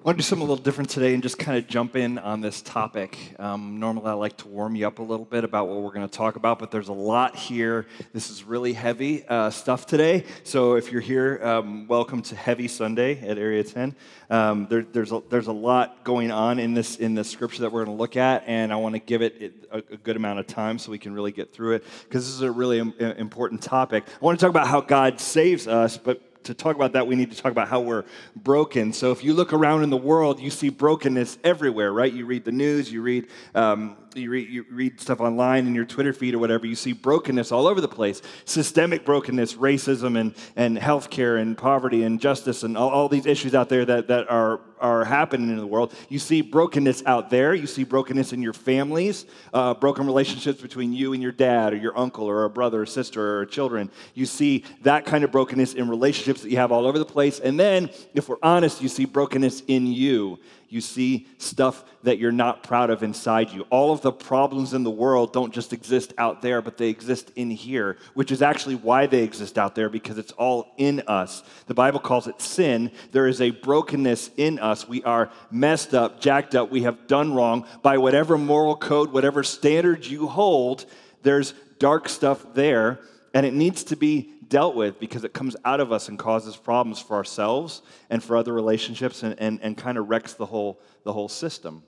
I want to do something a little different today and just kind of jump in on this topic. Um, normally, I like to warm you up a little bit about what we're going to talk about, but there's a lot here. This is really heavy uh, stuff today. So, if you're here, um, welcome to Heavy Sunday at Area 10. Um, there, there's, a, there's a lot going on in this in the scripture that we're going to look at, and I want to give it a, a, good amount of time so we can really get through it because this is a really important topic. I want to talk about how God saves us, but to talk about that, we need to talk about how we're broken. So if you look around in the world, you see brokenness everywhere, right? You read the news, you read um, you read, you read stuff online in your Twitter feed or whatever, you see brokenness all over the place. Systemic brokenness, racism and, and healthcare and poverty and justice and all, all these issues out there that, that are, are happening in the world. You see brokenness out there. You see brokenness in your families, uh, broken relationships between you and your dad or your uncle or a brother or sister or children. You see that kind of brokenness in relationships that you have all over the place. And then, if we're honest, you see brokenness in you you see stuff that you're not proud of inside you. All of the problems in the world don't just exist out there, but they exist in here, which is actually why they exist out there because it's all in us. The Bible calls it sin. There is a brokenness in us. We are messed up, jacked up, we have done wrong by whatever moral code, whatever standards you hold. There's dark stuff there, and it needs to be dealt with because it comes out of us and causes problems for ourselves and for other relationships and, and, and kind of wrecks the whole, the whole system.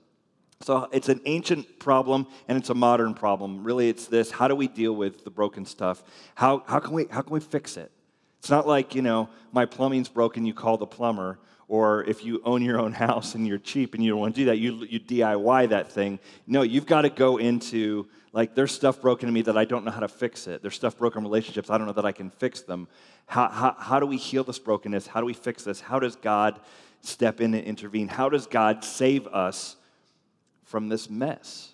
So it's an ancient problem and it's a modern problem. Really, it's this how do we deal with the broken stuff? How, how, can, we, how can we fix it? It's not like, you know, my plumbing's broken, you call the plumber. Or if you own your own house and you're cheap and you don't want to do that, you, you DIY that thing. No, you've got to go into like, there's stuff broken in me that I don't know how to fix it. There's stuff broken relationships, I don't know that I can fix them. How, how, how do we heal this brokenness? How do we fix this? How does God step in and intervene? How does God save us from this mess?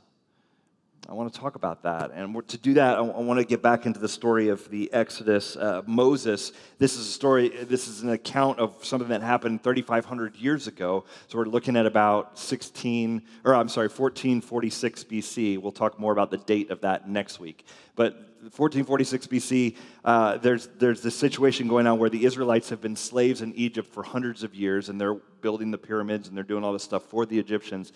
I want to talk about that. And to do that, I want to get back into the story of the Exodus. Uh, Moses, this is a story, this is an account of something that happened 3,500 years ago. So we're looking at about 16, or I'm sorry, 1446 BC. We'll talk more about the date of that next week. But 1446 BC, uh, there's, there's this situation going on where the Israelites have been slaves in Egypt for hundreds of years, and they're building the pyramids and they're doing all this stuff for the Egyptians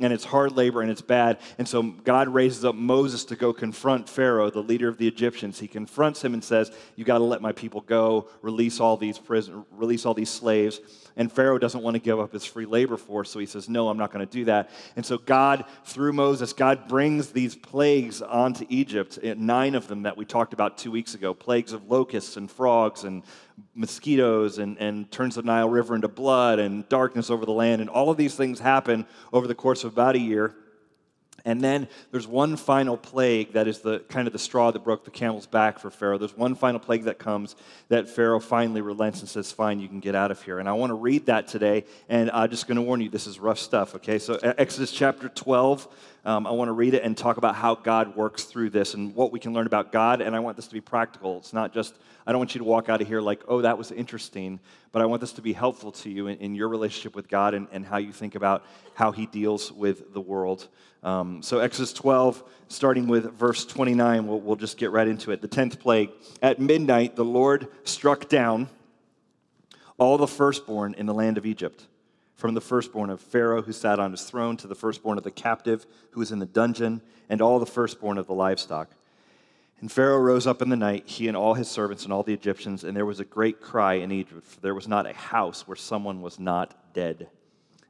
and it's hard labor and it's bad. And so God raises up Moses to go confront Pharaoh, the leader of the Egyptians. He confronts him and says, "You got to let my people go, release all these prison, release all these slaves." And Pharaoh doesn't want to give up his free labor force, so he says, "No, I'm not going to do that." And so God, through Moses, God brings these plagues onto Egypt, eh, nine of them that we talked about two weeks ago, plagues of locusts and frogs and mosquitoes and, and turns the Nile River into blood and darkness over the land. And all of these things happen over the course of about a year. And then there's one final plague that is the kind of the straw that broke the camel's back for Pharaoh. There's one final plague that comes that Pharaoh finally relents and says, Fine, you can get out of here. And I want to read that today. And I'm just going to warn you, this is rough stuff, okay? So, Exodus chapter 12, um, I want to read it and talk about how God works through this and what we can learn about God. And I want this to be practical. It's not just, I don't want you to walk out of here like, oh, that was interesting, but I want this to be helpful to you in, in your relationship with God and, and, how you think about how He deals with the world. Um, so, Exodus 12, starting with verse 29, we'll, we'll just get right into it. The 10th plague. At midnight, the Lord struck down all the firstborn in the land of Egypt from the firstborn of Pharaoh who sat on his throne to the firstborn of the captive who was in the dungeon, and all the firstborn of the livestock. And Pharaoh rose up in the night, he and all his servants and all the Egyptians, and there was a great cry in Egypt, for there was not a house where someone was not dead.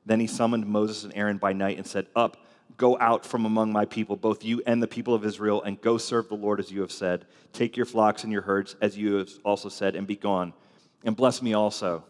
Then he summoned Moses and Aaron by night and said, Up, go out from among my people, both you and the people of Israel, and go serve the Lord as you have said. Take your flocks and your herds, as you have also said, and be gone. And bless me also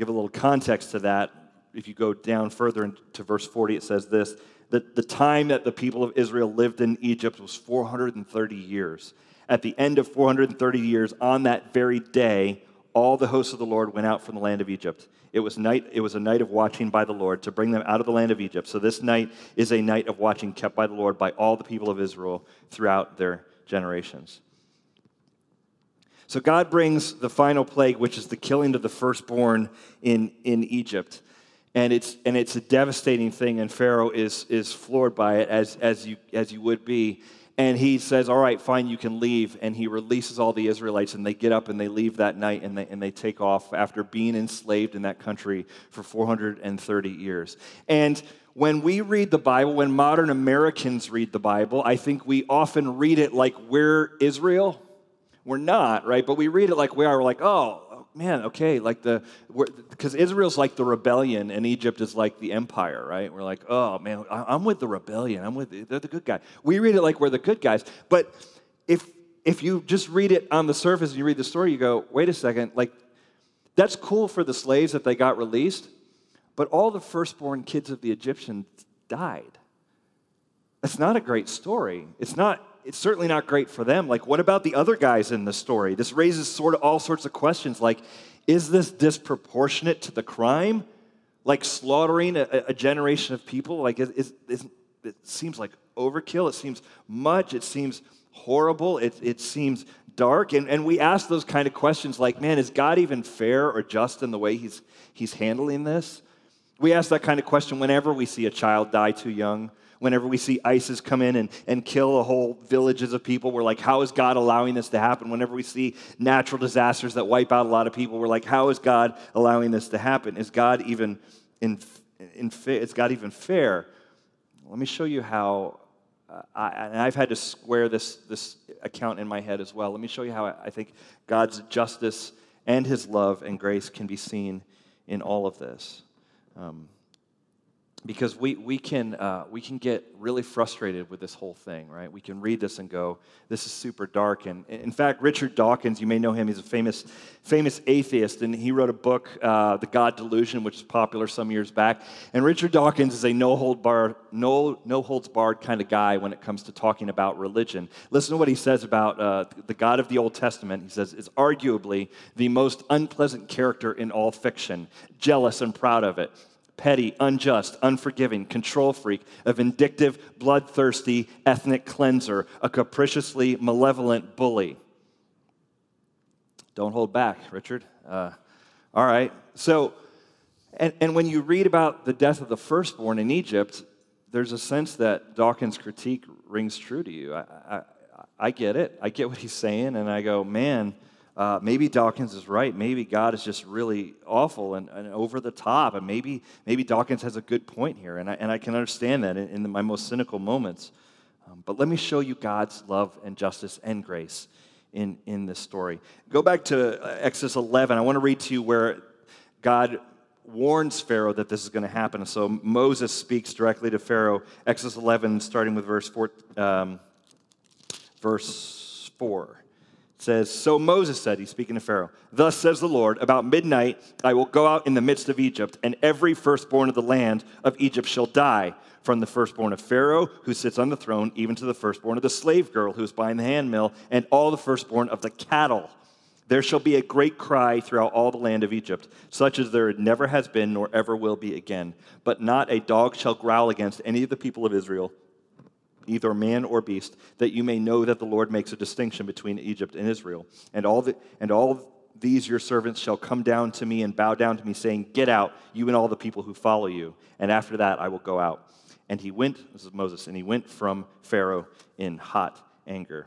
give a little context to that, if you go down further into verse 40, it says this that the time that the people of Israel lived in Egypt was 430 years. At the end of 430 years, on that very day, all the hosts of the Lord went out from the land of Egypt. It was night it was a night of watching by the Lord to bring them out of the land of Egypt. So this night is a night of watching kept by the Lord by all the people of Israel throughout their generations. So God brings the final plague, which is the killing of the firstborn in, in Egypt. And it's, and it's a devastating thing, and Pharaoh is, is floored by it, as, as, you, as you would be. And he says, All right, fine, you can leave. And he releases all the Israelites, and they get up and they leave that night and they, and they take off after being enslaved in that country for 430 years. And when we read the Bible, when modern Americans read the Bible, I think we often read it like we're Israel. We're not, right? But we read it like we are. We're like, oh, man, okay, like the, because Israel's like the rebellion and Egypt is like the empire, right? We're like, oh, man, I'm with the rebellion. I'm with, the, they're the good guy. We read it like we're the good guys. But if, if you just read it on the surface and you read the story, you go, wait a second, like, that's cool for the slaves that they got released, but all the firstborn kids of the Egyptians died. That's not a great story. It's not it's certainly not great for them. Like, what about the other guys in the story? This raises sort of all sorts of questions like, is this disproportionate to the crime? Like slaughtering a, a generation of people? Like, is, is, it seems like overkill. It seems much. It seems horrible. It, it seems dark. And, and we ask those kind of questions like, man, is God even fair or just in the way he's, he's handling this? We ask that kind of question whenever we see a child die too young whenever we see ISIS come in and, and kill a whole villages of people, we're like, how is God allowing this to happen? Whenever we see natural disasters that wipe out a lot of people, we're like, how is God allowing this to happen? Is God even in, in is God even fair? Let me show you how. Uh, I, and I've had to square this, this account in my head as well. Let me show you how I think God's justice and his love and grace can be seen in all of this. Um, because we, we, can, uh, we can get really frustrated with this whole thing, right? We can read this and go, this is super dark. And in fact, Richard Dawkins, you may know him, he's a famous, famous atheist, and he wrote a book, uh, The God Delusion, which was popular some years back. And Richard Dawkins is a no, hold bar, no, no holds barred kind of guy when it comes to talking about religion. Listen to what he says about uh, the God of the Old Testament. He says, is arguably the most unpleasant character in all fiction, jealous and proud of it petty, unjust, unforgiving, control freak, a vindictive, bloodthirsty ethnic cleanser, a capriciously malevolent bully. Don't hold back, Richard. Uh, all right. So, and, and when you read about the death of the firstborn in Egypt, there's a sense that Dawkins' critique rings true to you. I, I, I get it. I get what he's saying, and I go, man, uh, maybe Dawkins is right. Maybe God is just really awful and, and, over the top. And maybe, maybe Dawkins has a good point here. And I, and I can understand that in, in my most cynical moments. Um, but let me show you God's love and justice and grace in, in this story. Go back to uh, Exodus 11. I want to read to you where God warns Pharaoh that this is going to happen. So Moses speaks directly to Pharaoh. Exodus 11, starting with verse 4. Um, verse 4 says, So Moses said, he's speaking to Pharaoh, Thus says the Lord, about midnight I will go out in the midst of Egypt, and every firstborn of the land of Egypt shall die, from the firstborn of Pharaoh, who sits on the throne, even to the firstborn of the slave girl who is buying the handmill, and all the firstborn of the cattle. There shall be a great cry throughout all the land of Egypt, such as there never has been nor ever will be again. But not a dog shall growl against any of the people of Israel either man or beast, that you may know that the Lord makes a distinction between Egypt and Israel. And all, the, and all these your servants shall come down to me and bow down to me, saying, Get out, you and all the people who follow you. And after that I will go out. And he went, this is Moses, and he went from Pharaoh in hot anger.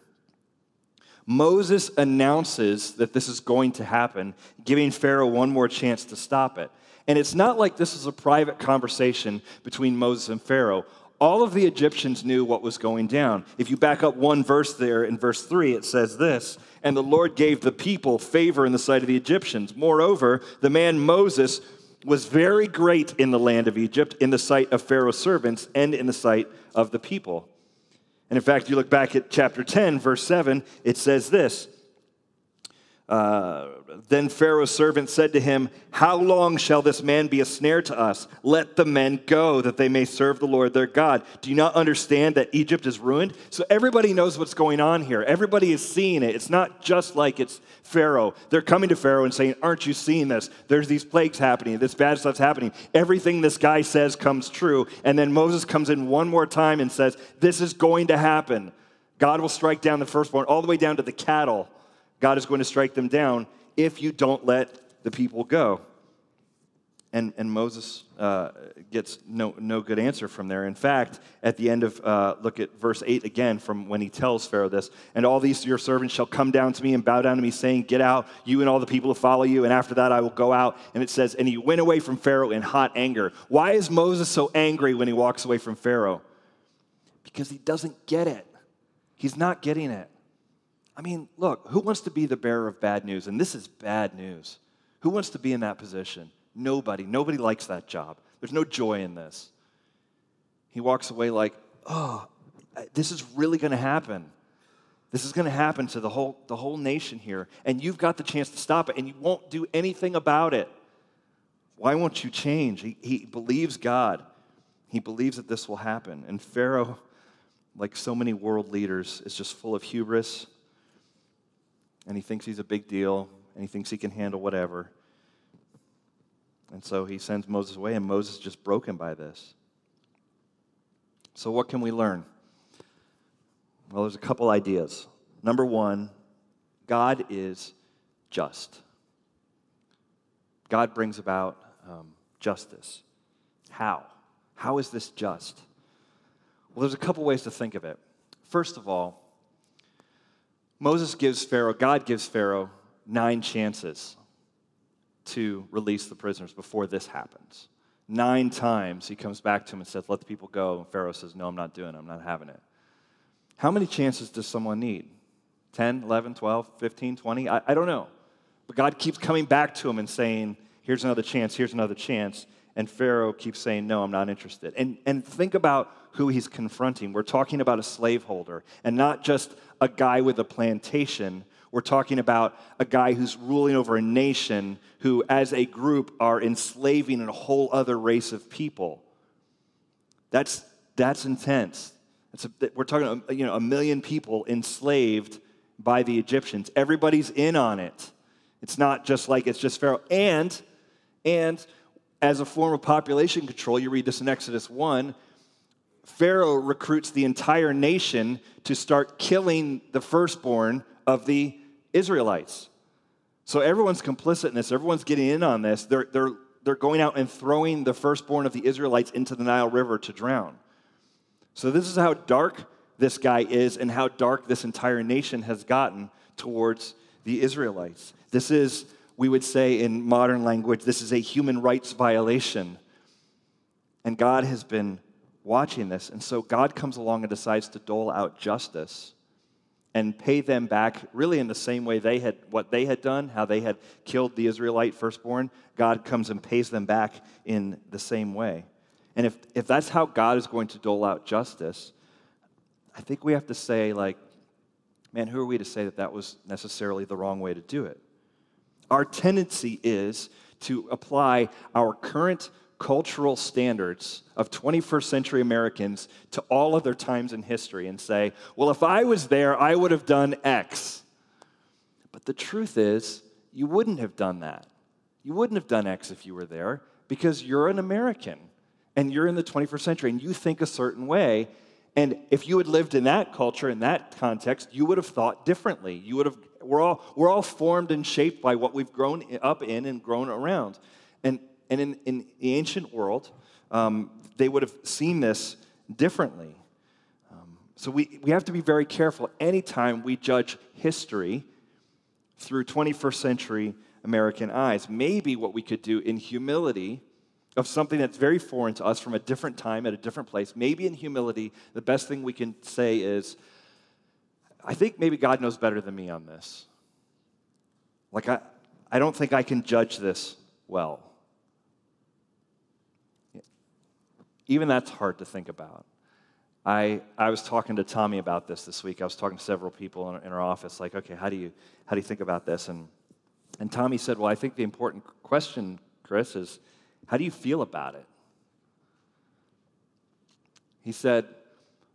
Moses announces that this is going to happen, giving Pharaoh one more chance to stop it. And it's not like this is a private conversation between Moses and Pharaoh all of the Egyptians knew what was going down. If you back up one verse there in verse 3, it says this And the Lord gave the people favor in the sight of the Egyptians. Moreover, the man Moses was very great in the land of Egypt, in the sight of Pharaoh's servants, and in the sight of the people. And in fact, you look back at chapter 10, verse 7, it says this uh, then Pharaoh's servant said to him, How long shall this man be a snare to us? Let the men go, that they may serve the Lord their God. Do you not understand that Egypt is ruined? So everybody knows what's going on here. Everybody is seeing it. It's not just like it's Pharaoh. They're coming to Pharaoh and saying, Aren't you seeing this? There's these plagues happening, this bad stuff's happening. Everything this guy says comes true. And then Moses comes in one more time and says, This is going to happen. God will strike down the firstborn, all the way down to the cattle. God is going to strike them down if you don't let the people go. And and, Moses uh, gets no, no good answer from there. In fact, at the end of, uh, look at verse 8 again from when he tells Pharaoh this, and all these your servants shall come down to me and bow down to me, saying, Get out, you and all the people who follow you, and after that I will go out. And it says, And he went away from Pharaoh in hot anger. Why is Moses so angry when he walks away from Pharaoh? Because he doesn't get it. He's not getting it. I mean, look, who wants to be the bearer of bad news? And this is bad news. Who wants to be in that position? Nobody. Nobody likes that job. There's no joy in this. He walks away like, oh, this is really going to happen. This is going to happen to the whole, the whole nation here. And you've got the chance to stop it, and you won't do anything about it. Why won't you change? He, he believes God. He believes that this will happen. And Pharaoh, like so many world leaders, is just full of hubris. And he thinks he's a big deal, and he thinks he can handle whatever. And so he sends Moses away, and Moses is just broken by this. So, what can we learn? Well, there's a couple ideas. Number one, God is just. God brings about um, justice. How? How is this just? Well, there's a couple ways to think of it. First of all, Moses gives Pharaoh, God gives Pharaoh nine chances to release the prisoners before this happens. Nine times he comes back to him and says, Let the people go. And Pharaoh says, No, I'm not doing it. I'm not having it. How many chances does someone need? 10, 11, 12, 15, 20? I, I don't know. But God keeps coming back to him and saying, Here's another chance, here's another chance. And Pharaoh keeps saying, No, I'm not interested. And, and think about who he's confronting. We're talking about a slaveholder and not just a guy with a plantation we're talking about a guy who's ruling over a nation who, as a group, are enslaving a whole other race of people. That's, that's intense. A, we're talking, um, you know, a million people enslaved by the Egyptians. Everybody's in on it. It's not just like it's just Pharaoh. And, and as a form of population control, you read this in Exodus 1, Pharaoh recruits the entire nation to start killing the firstborn of the Israelites. So everyone's complicit in this, everyone's getting in on this. They're, they're, they're going out and throwing the firstborn of the Israelites into the Nile River to drown. So this is how dark this guy is and how dark this entire nation has gotten towards the Israelites. This is, we would say in modern language, this is a human rights violation. And God has been watching this. And so God comes along and decides to dole out justice and pay them back really in the same way they had what they had done how they had killed the israelite firstborn. God comes and pays them back in the same way. And if, if that's how god is going to dole out justice i think we have to say like man who are we to say that that was necessarily the wrong way to do it? Our tendency is to apply our current cultural standards of 21st century Americans to all other times in history and say, well, if I was there, I would have done X. But the truth is, you wouldn't have done that. You wouldn't have done X if you were there because you're an American and you're in the 21st century and you think a certain way. And if you had lived in that culture, in that context, you would have thought differently. You would have, we're all, we're all formed and shaped by what we've grown up in and grown around. And and in, in the ancient world, um, they would have seen this differently. Um, so we, we have to be very careful anytime we judge history through 21st century American eyes. Maybe what we could do in humility of something that's very foreign to us from a different time at a different place, maybe in humility, the best thing we can say is, I think maybe God knows better than me on this. Like, I, I don't think I can judge this well. Even that's hard to think about. I, I was talking to Tommy about this this week. I was talking to several people in, in our office, like, okay, how do you, how do you think about this? And, and Tommy said, well, I think the important question, Chris, is how do you feel about it? He said,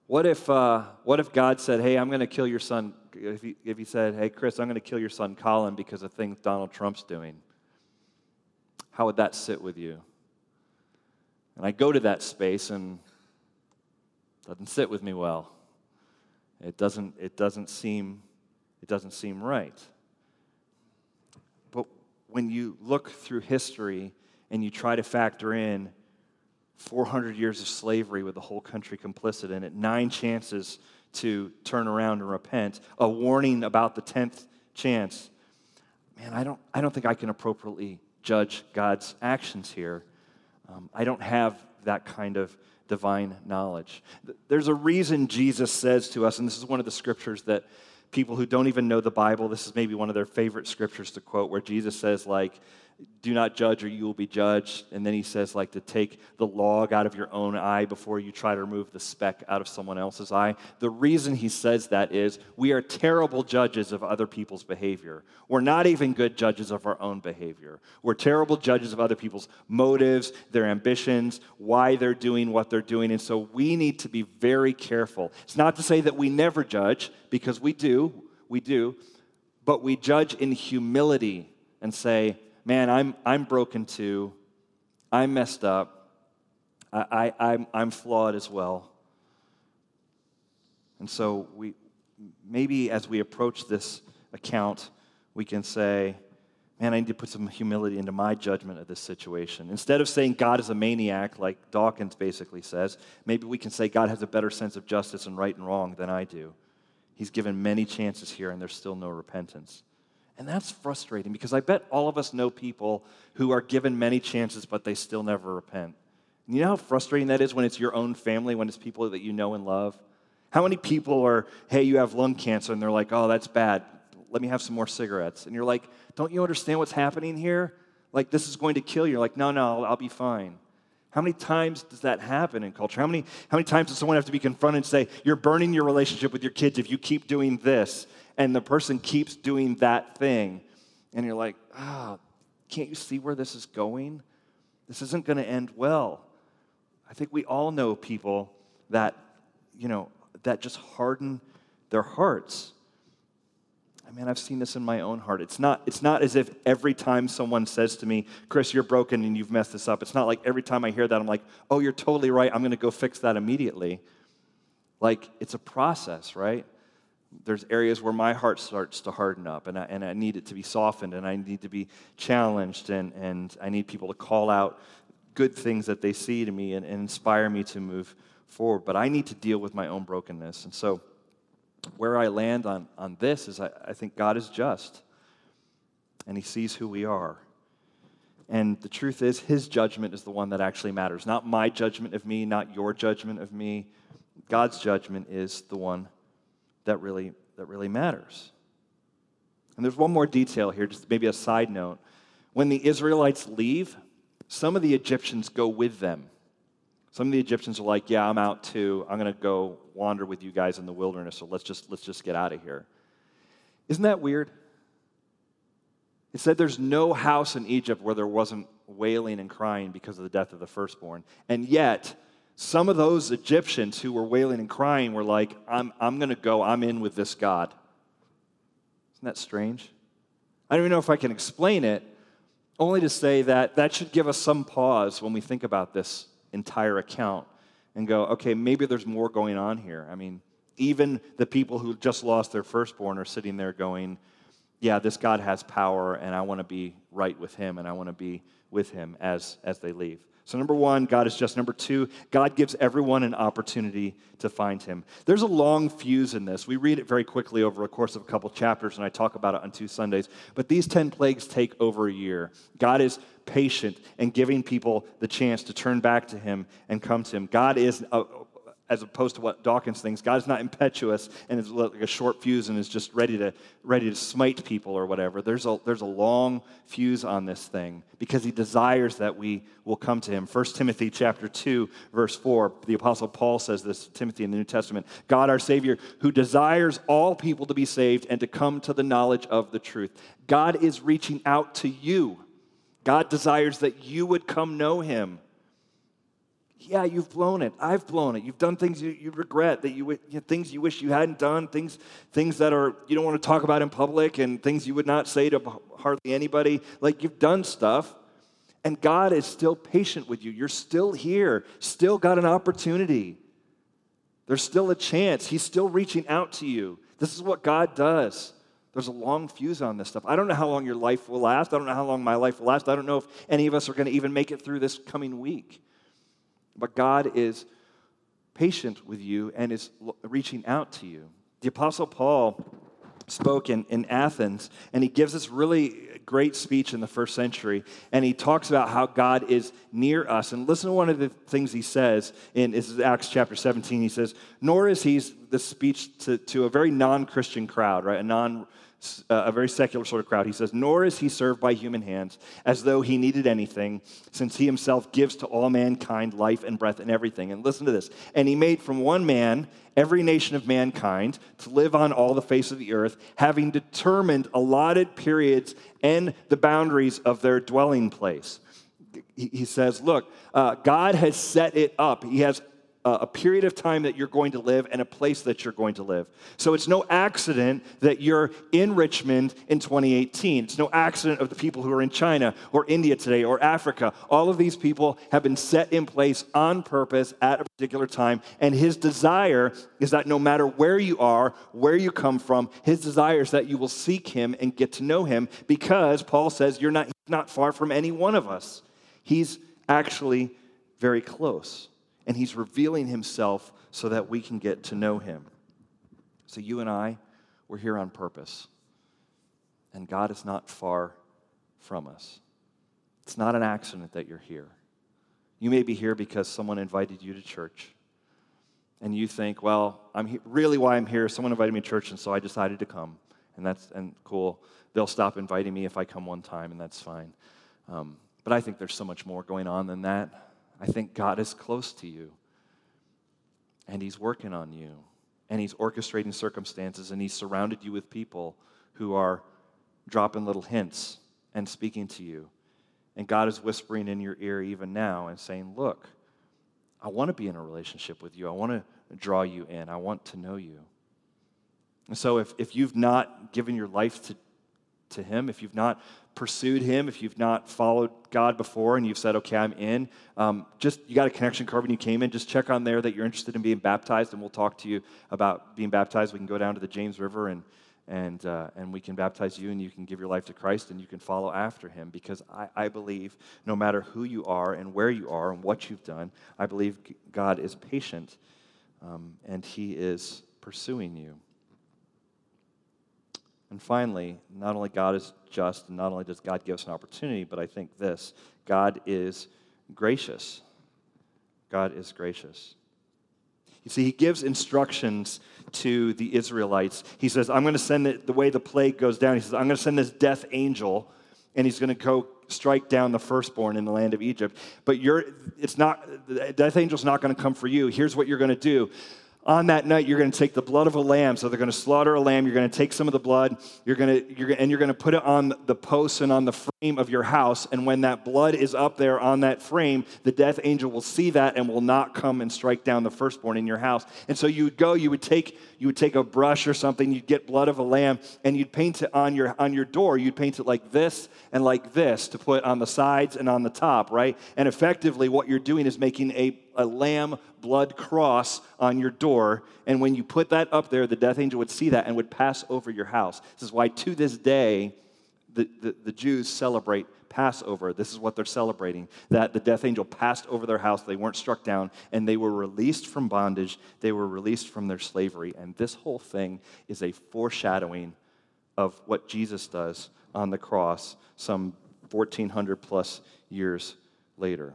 what if, uh, what if God said, hey, I'm going to kill your son? If he, if he said, hey, Chris, I'm going to kill your son Colin because of things Donald Trump's doing, how would that sit with you? And I go to that space and it doesn't sit with me well. It doesn't, it doesn't seem it doesn't seem right. But when you look through history and you try to factor in 400 years of slavery with the whole country complicit in it, nine chances to turn around and repent, a warning about the 10th chance. Man, I don't, I don't think I can appropriately judge God's actions here. Um, I don't have that kind of divine knowledge. There's a reason Jesus says to us, and this is one of the scriptures that people who don't even know the Bible, this is maybe one of their favorite scriptures to quote, where Jesus says, like, do not judge or you will be judged. And then he says, like, to take the log out of your own eye before you try to remove the speck out of someone else's eye. The reason he says that is we are terrible judges of other people's behavior. We're not even good judges of our own behavior. We're terrible judges of other people's motives, their ambitions, why they're doing what they're doing. And so we need to be very careful. It's not to say that we never judge, because we do, we do, but we judge in humility and say, man, I'm, I'm broken too. I'm messed up. I, I, I'm, I'm flawed as well. And so we, maybe as we approach this account, we can say, man, I need to put some humility into my judgment of this situation. Instead of saying God is a maniac, like Dawkins basically says, maybe we can say God has a better sense of justice and right and wrong than I do. He's given many chances here, and there's still no repentance. And that's frustrating because I bet all of us know people who are given many chances, but they still never repent. And you know how frustrating that is when it's your own family, when it's people that you know and love? How many people are, hey, you have lung cancer, and they're like, oh, that's bad. Let me have some more cigarettes. And you're like, don't you understand what's happening here? Like, this is going to kill you. You're like, no, no, I'll, I'll be fine. How many times does that happen in culture? How many, how many times does someone have to be confronted and say, You're burning your relationship with your kids if you keep doing this? And the person keeps doing that thing. And you're like, ah, oh, can't you see where this is going? This isn't going to end well. I think we all know people that, you know, that just harden their hearts. I mean, I've seen this in my own heart. It's not, it's not as if every time someone says to me, Chris, you're broken and you've messed this up. It's not like every time I hear that, I'm like, oh, you're totally right. I'm going to go fix that immediately. Like, it's a process, right? There's areas where my heart starts to harden up and I, and I need it to be softened and I need to be challenged and, and I need people to call out good things that they see to me and, and inspire me to move forward. But I need to deal with my own brokenness. And so where I land on, on this is I, I think God is just and He sees who we are. And the truth is, His judgment is the one that actually matters. Not my judgment of me, not your judgment of me. God's judgment is the one that really, that really matters. And there's one more detail here, just maybe a side note. When the Israelites leave, some of the Egyptians go with them. Some of the Egyptians are like, "Yeah, I'm out too. I'm going to go wander with you guys in the wilderness. So let's just let's just get out of here." Isn't that weird? It said there's no house in Egypt where there wasn't wailing and crying because of the death of the firstborn. And yet, some of those Egyptians who were wailing and crying were like, I'm, I'm going to go, I'm in with this God. Isn't that strange? I don't even know if I can explain it, only to say that that should give us some pause when we think about this entire account and go, okay, maybe there's more going on here. I mean, even the people who just lost their firstborn are sitting there going, yeah, this God has power, and I want to be right with him, and I want to be with him as, as they leave. So, number one, God is just. Number two, God gives everyone an opportunity to find him. There's a long fuse in this. We read it very quickly over a course of a couple chapters, and I talk about it on two Sundays. But these 10 plagues take over a year. God is patient and giving people the chance to turn back to him and come to him. God is, uh, as opposed to what Dawkins thinks. God is not impetuous and is like a short fuse and is just ready to, ready to smite people or whatever. There's a, there's a long fuse on this thing because he desires that we will come to him. 1 Timothy chapter 2, verse 4, the Apostle Paul says this to Timothy in the New Testament God, our Savior, who desires all people to be saved and to come to the knowledge of the truth. God is reaching out to you. God desires that you would come know him yeah, you've blown it. I've blown it. You've done things you, you regret, that you, you things you wish you hadn't done, things, things that are you don't want to talk about in public, and things you would not say to hardly anybody. Like you've done stuff, and God is still patient with you. You're still here, still got an opportunity. There's still a chance. He's still reaching out to you. This is what God does. There's a long fuse on this stuff. I don't know how long your life will last. I don't know how long my life will last. I don't know if any of us are going to even make it through this coming week. But God is patient with you and is reaching out to you. The Apostle Paul spoke in, in Athens, and he gives this really great speech in the first century, and he talks about how God is near us. And listen to one of the things he says in this is Acts chapter 17. He says, Nor is he the speech to, to a very non Christian crowd, right? A non a very secular sort of crowd. He says, Nor is he served by human hands as though he needed anything, since he himself gives to all mankind life and breath and everything. And listen to this. And he made from one man every nation of mankind to live on all the face of the earth, having determined allotted periods and the boundaries of their dwelling place. He says, Look, uh, God has set it up. He has a period of time that you're going to live and a place that you're going to live. So it's no accident that you're in Richmond in 2018. It's no accident of the people who are in China or India today or Africa. All of these people have been set in place on purpose at a particular time. And his desire is that no matter where you are, where you come from, his desire is that you will seek him and get to know him because Paul says you're not, not far from any one of us. He's actually very close and he's revealing himself so that we can get to know him. So, you and I, we're here on purpose. And God is not far from us. It's not an accident that you're here. You may be here because someone invited you to church. And you think, well, I'm he- really why I'm here. Someone invited me to church, and so I decided to come. And that's and cool. They'll stop inviting me if I come one time, and that's fine. Um, but I think there's so much more going on than that. I think God is close to you. And He's working on you. And He's orchestrating circumstances. And He's surrounded you with people who are dropping little hints and speaking to you. And God is whispering in your ear even now and saying, Look, I want to be in a relationship with you. I want to draw you in. I want to know you. And so if, if you've not given your life to, to Him, if you've not pursued him, if you've not followed God before and you've said, okay, I'm in, um, just you got a connection card when you came in, just check on there that you're interested in being baptized, and we'll talk to you about being baptized. We can go down to the James River and and, uh, and we can baptize you and you can give your life to Christ and you can follow after him because I, I believe no matter who you are and where you are and what you've done, I believe God is patient um, and he is pursuing you. And finally, not only God is just, and not only does God give us an opportunity, but I think this God is gracious. God is gracious. You see, he gives instructions to the Israelites. He says, I'm going to send it the way the plague goes down. He says, I'm going to send this death angel, and he's going to go strike down the firstborn in the land of Egypt. But you're, it's not, the death angel's not going to come for you. Here's what you're going to do on that night you're going to take the blood of a lamb. So they're going to slaughter a lamb. You're going to take some of the blood. You're going to you're, and you're going to put it on the posts and on the frame of your house. And when that blood is up there on that frame the death angel will see that and will not come and strike down the firstborn in your house. And so you would go you would take you would take a brush or something. You'd get blood of a lamb and you'd paint it on your on your door. You'd paint it like this and like this to put on the sides and on the top right? And effectively what you're doing is making a a lamb blood cross on your door. And when you put that up there, the death angel would see that and would pass over your house. This is why to this day, the, the, the Jews celebrate Passover. This is what they're celebrating that the death angel passed over their house. They weren't struck down, and they were released from bondage. They were released from their slavery. And this whole thing is a foreshadowing of what Jesus does on the cross some 1400 plus years later.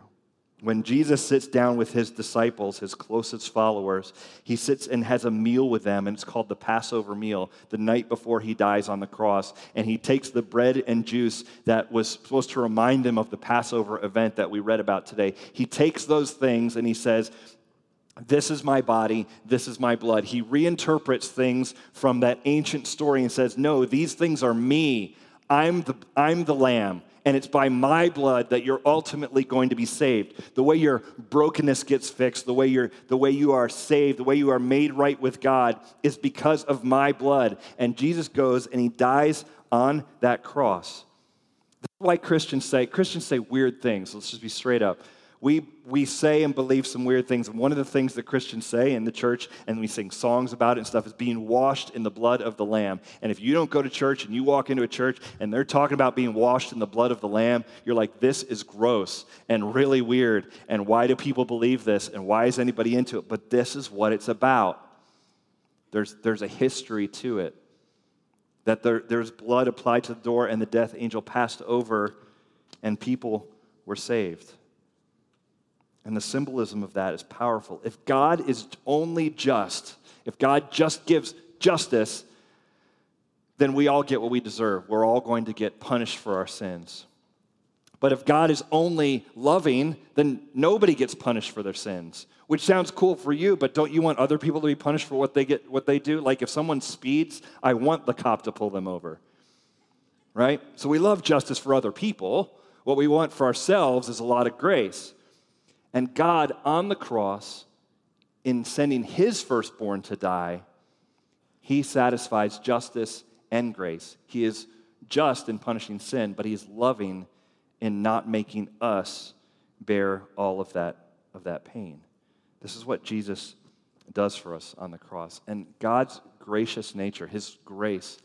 When Jesus sits down with his disciples, his closest followers, he sits and has a meal with them, and it's called the Passover meal, the night before he dies on the cross. And he takes the bread and juice that was supposed to remind him of the Passover event that we read about today. He takes those things and he says, this is my body, this is my blood. He reinterprets things from that ancient story and says, No, these things are me. I'm the, I'm the lamb and it's by my blood that you're ultimately going to be saved. The way your brokenness gets fixed, the way, you're, the way you are saved, the way you are made right with God is because of my blood. And Jesus goes and he dies on that cross. That's why Christians say, Christians say weird things. Let's just be straight up. We, we say and believe some weird things. And one of the things that Christians say in the church, and we sing songs about it and stuff, is being washed in the blood of the Lamb. And if you don't go to church and you walk into a church and they're talking about being washed in the blood of the Lamb, you're like, this is gross and really weird. And why do people believe this? And why is anybody into it? But this is what it's about. There's, there's a history to it. That there, there's blood applied to the door, and the death angel passed over, and people were saved. And the symbolism of that is powerful. If God is only just, if God just gives justice, then we all get what we deserve. We're all going to get punished for our sins. But if God is only loving, then nobody gets punished for their sins. Which sounds cool for you, but don't you want other people to be punished for what they get what they do? Like if someone speeds, I want the cop to pull them over. Right? So we love justice for other people. What we want for ourselves is a lot of grace. And God on the cross, in sending his firstborn to die, he satisfies justice and grace. He is just in punishing sin, but he is loving in not making us bear all of that, of that pain. This is what Jesus does for us on the cross. And God's gracious nature, his grace,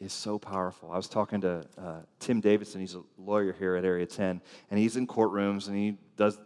is so powerful. I was talking to uh, Tim Davidson, he's a lawyer here at Area 10, and he's in courtrooms and he does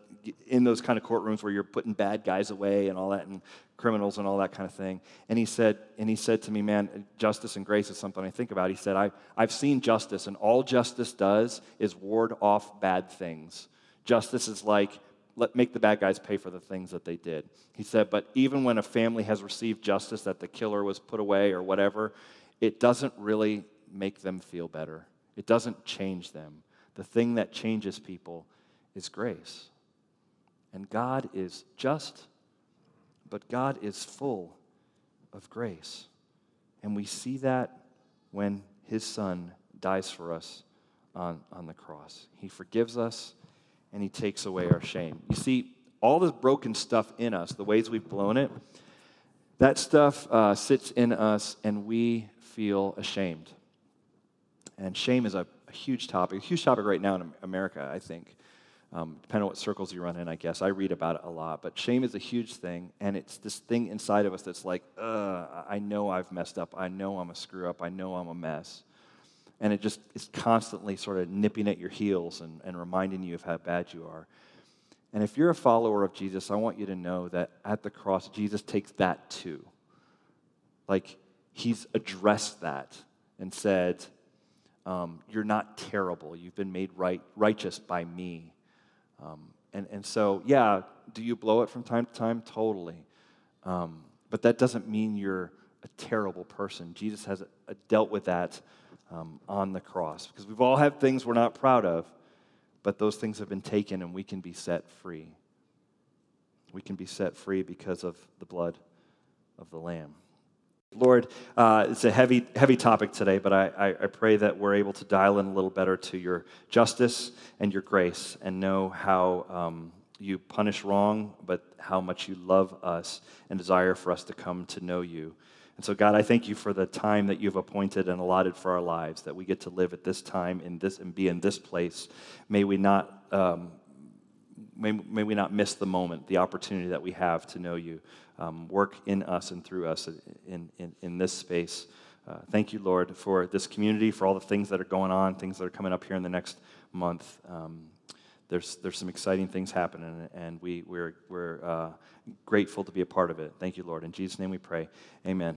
in those kind of courtrooms where you're putting bad guys away and all that and criminals and all that kind of thing. And he said, and he said to me, man, justice and grace is something I think about. He said, I, I've seen justice, and all justice does is ward off bad things. Justice is like, let make the bad guys pay for the things that they did. He said, but even when a family has received justice that the killer was put away or whatever, it doesn't really make them feel better. It doesn't change them. The thing that changes people is grace. And God is just, but God is full of grace. And we see that when his son dies for us on, on the cross. He forgives us and he takes away our shame. You see, all this broken stuff in us, the ways we've blown it, that stuff uh, sits in us and we feel ashamed. And shame is a, a, huge topic, a huge topic right now in America, I think. Um, depending on what circles you run in, I guess. I read about it a lot. But shame is a huge thing, and it's this thing inside of us that's like, I know I've messed up. I know I'm a screw up. I know I'm a mess. And it just is constantly sort of nipping at your heels and, and reminding you of how bad you are. And if you're a follower of Jesus, I want you to know that at the cross, Jesus takes that too. Like, he's addressed that and said, um, You're not terrible. You've been made right, righteous by me. Um, and, and so, yeah, do you blow it from time to time? Totally. Um, but that doesn't mean you're a terrible person. Jesus has dealt with that um, on the cross because we've all had things we're not proud of, but those things have been taken and we can be set free. We can be set free because of the blood of the Lamb. Lord, uh, it's a heavy, heavy topic today, but I, I, I, pray that we're able to dial in a little better to your justice and your grace and know how um, you punish wrong, but how much you love us and desire for us to come to know you. And so, God, I thank you for the time that you've appointed and allotted for our lives, that we get to live at this time in this and be in this place. May we not. Um, may, may we not miss the moment, the opportunity that we have to know you um, work in us and through us in, in, in this space. Uh, thank you, Lord, for this community, for all the things that are going on, things that are coming up here in the next month. Um, there's, there's some exciting things happening, and we, we're, we're uh, grateful to be a part of it. Thank you, Lord. In Jesus' name we pray. Amen.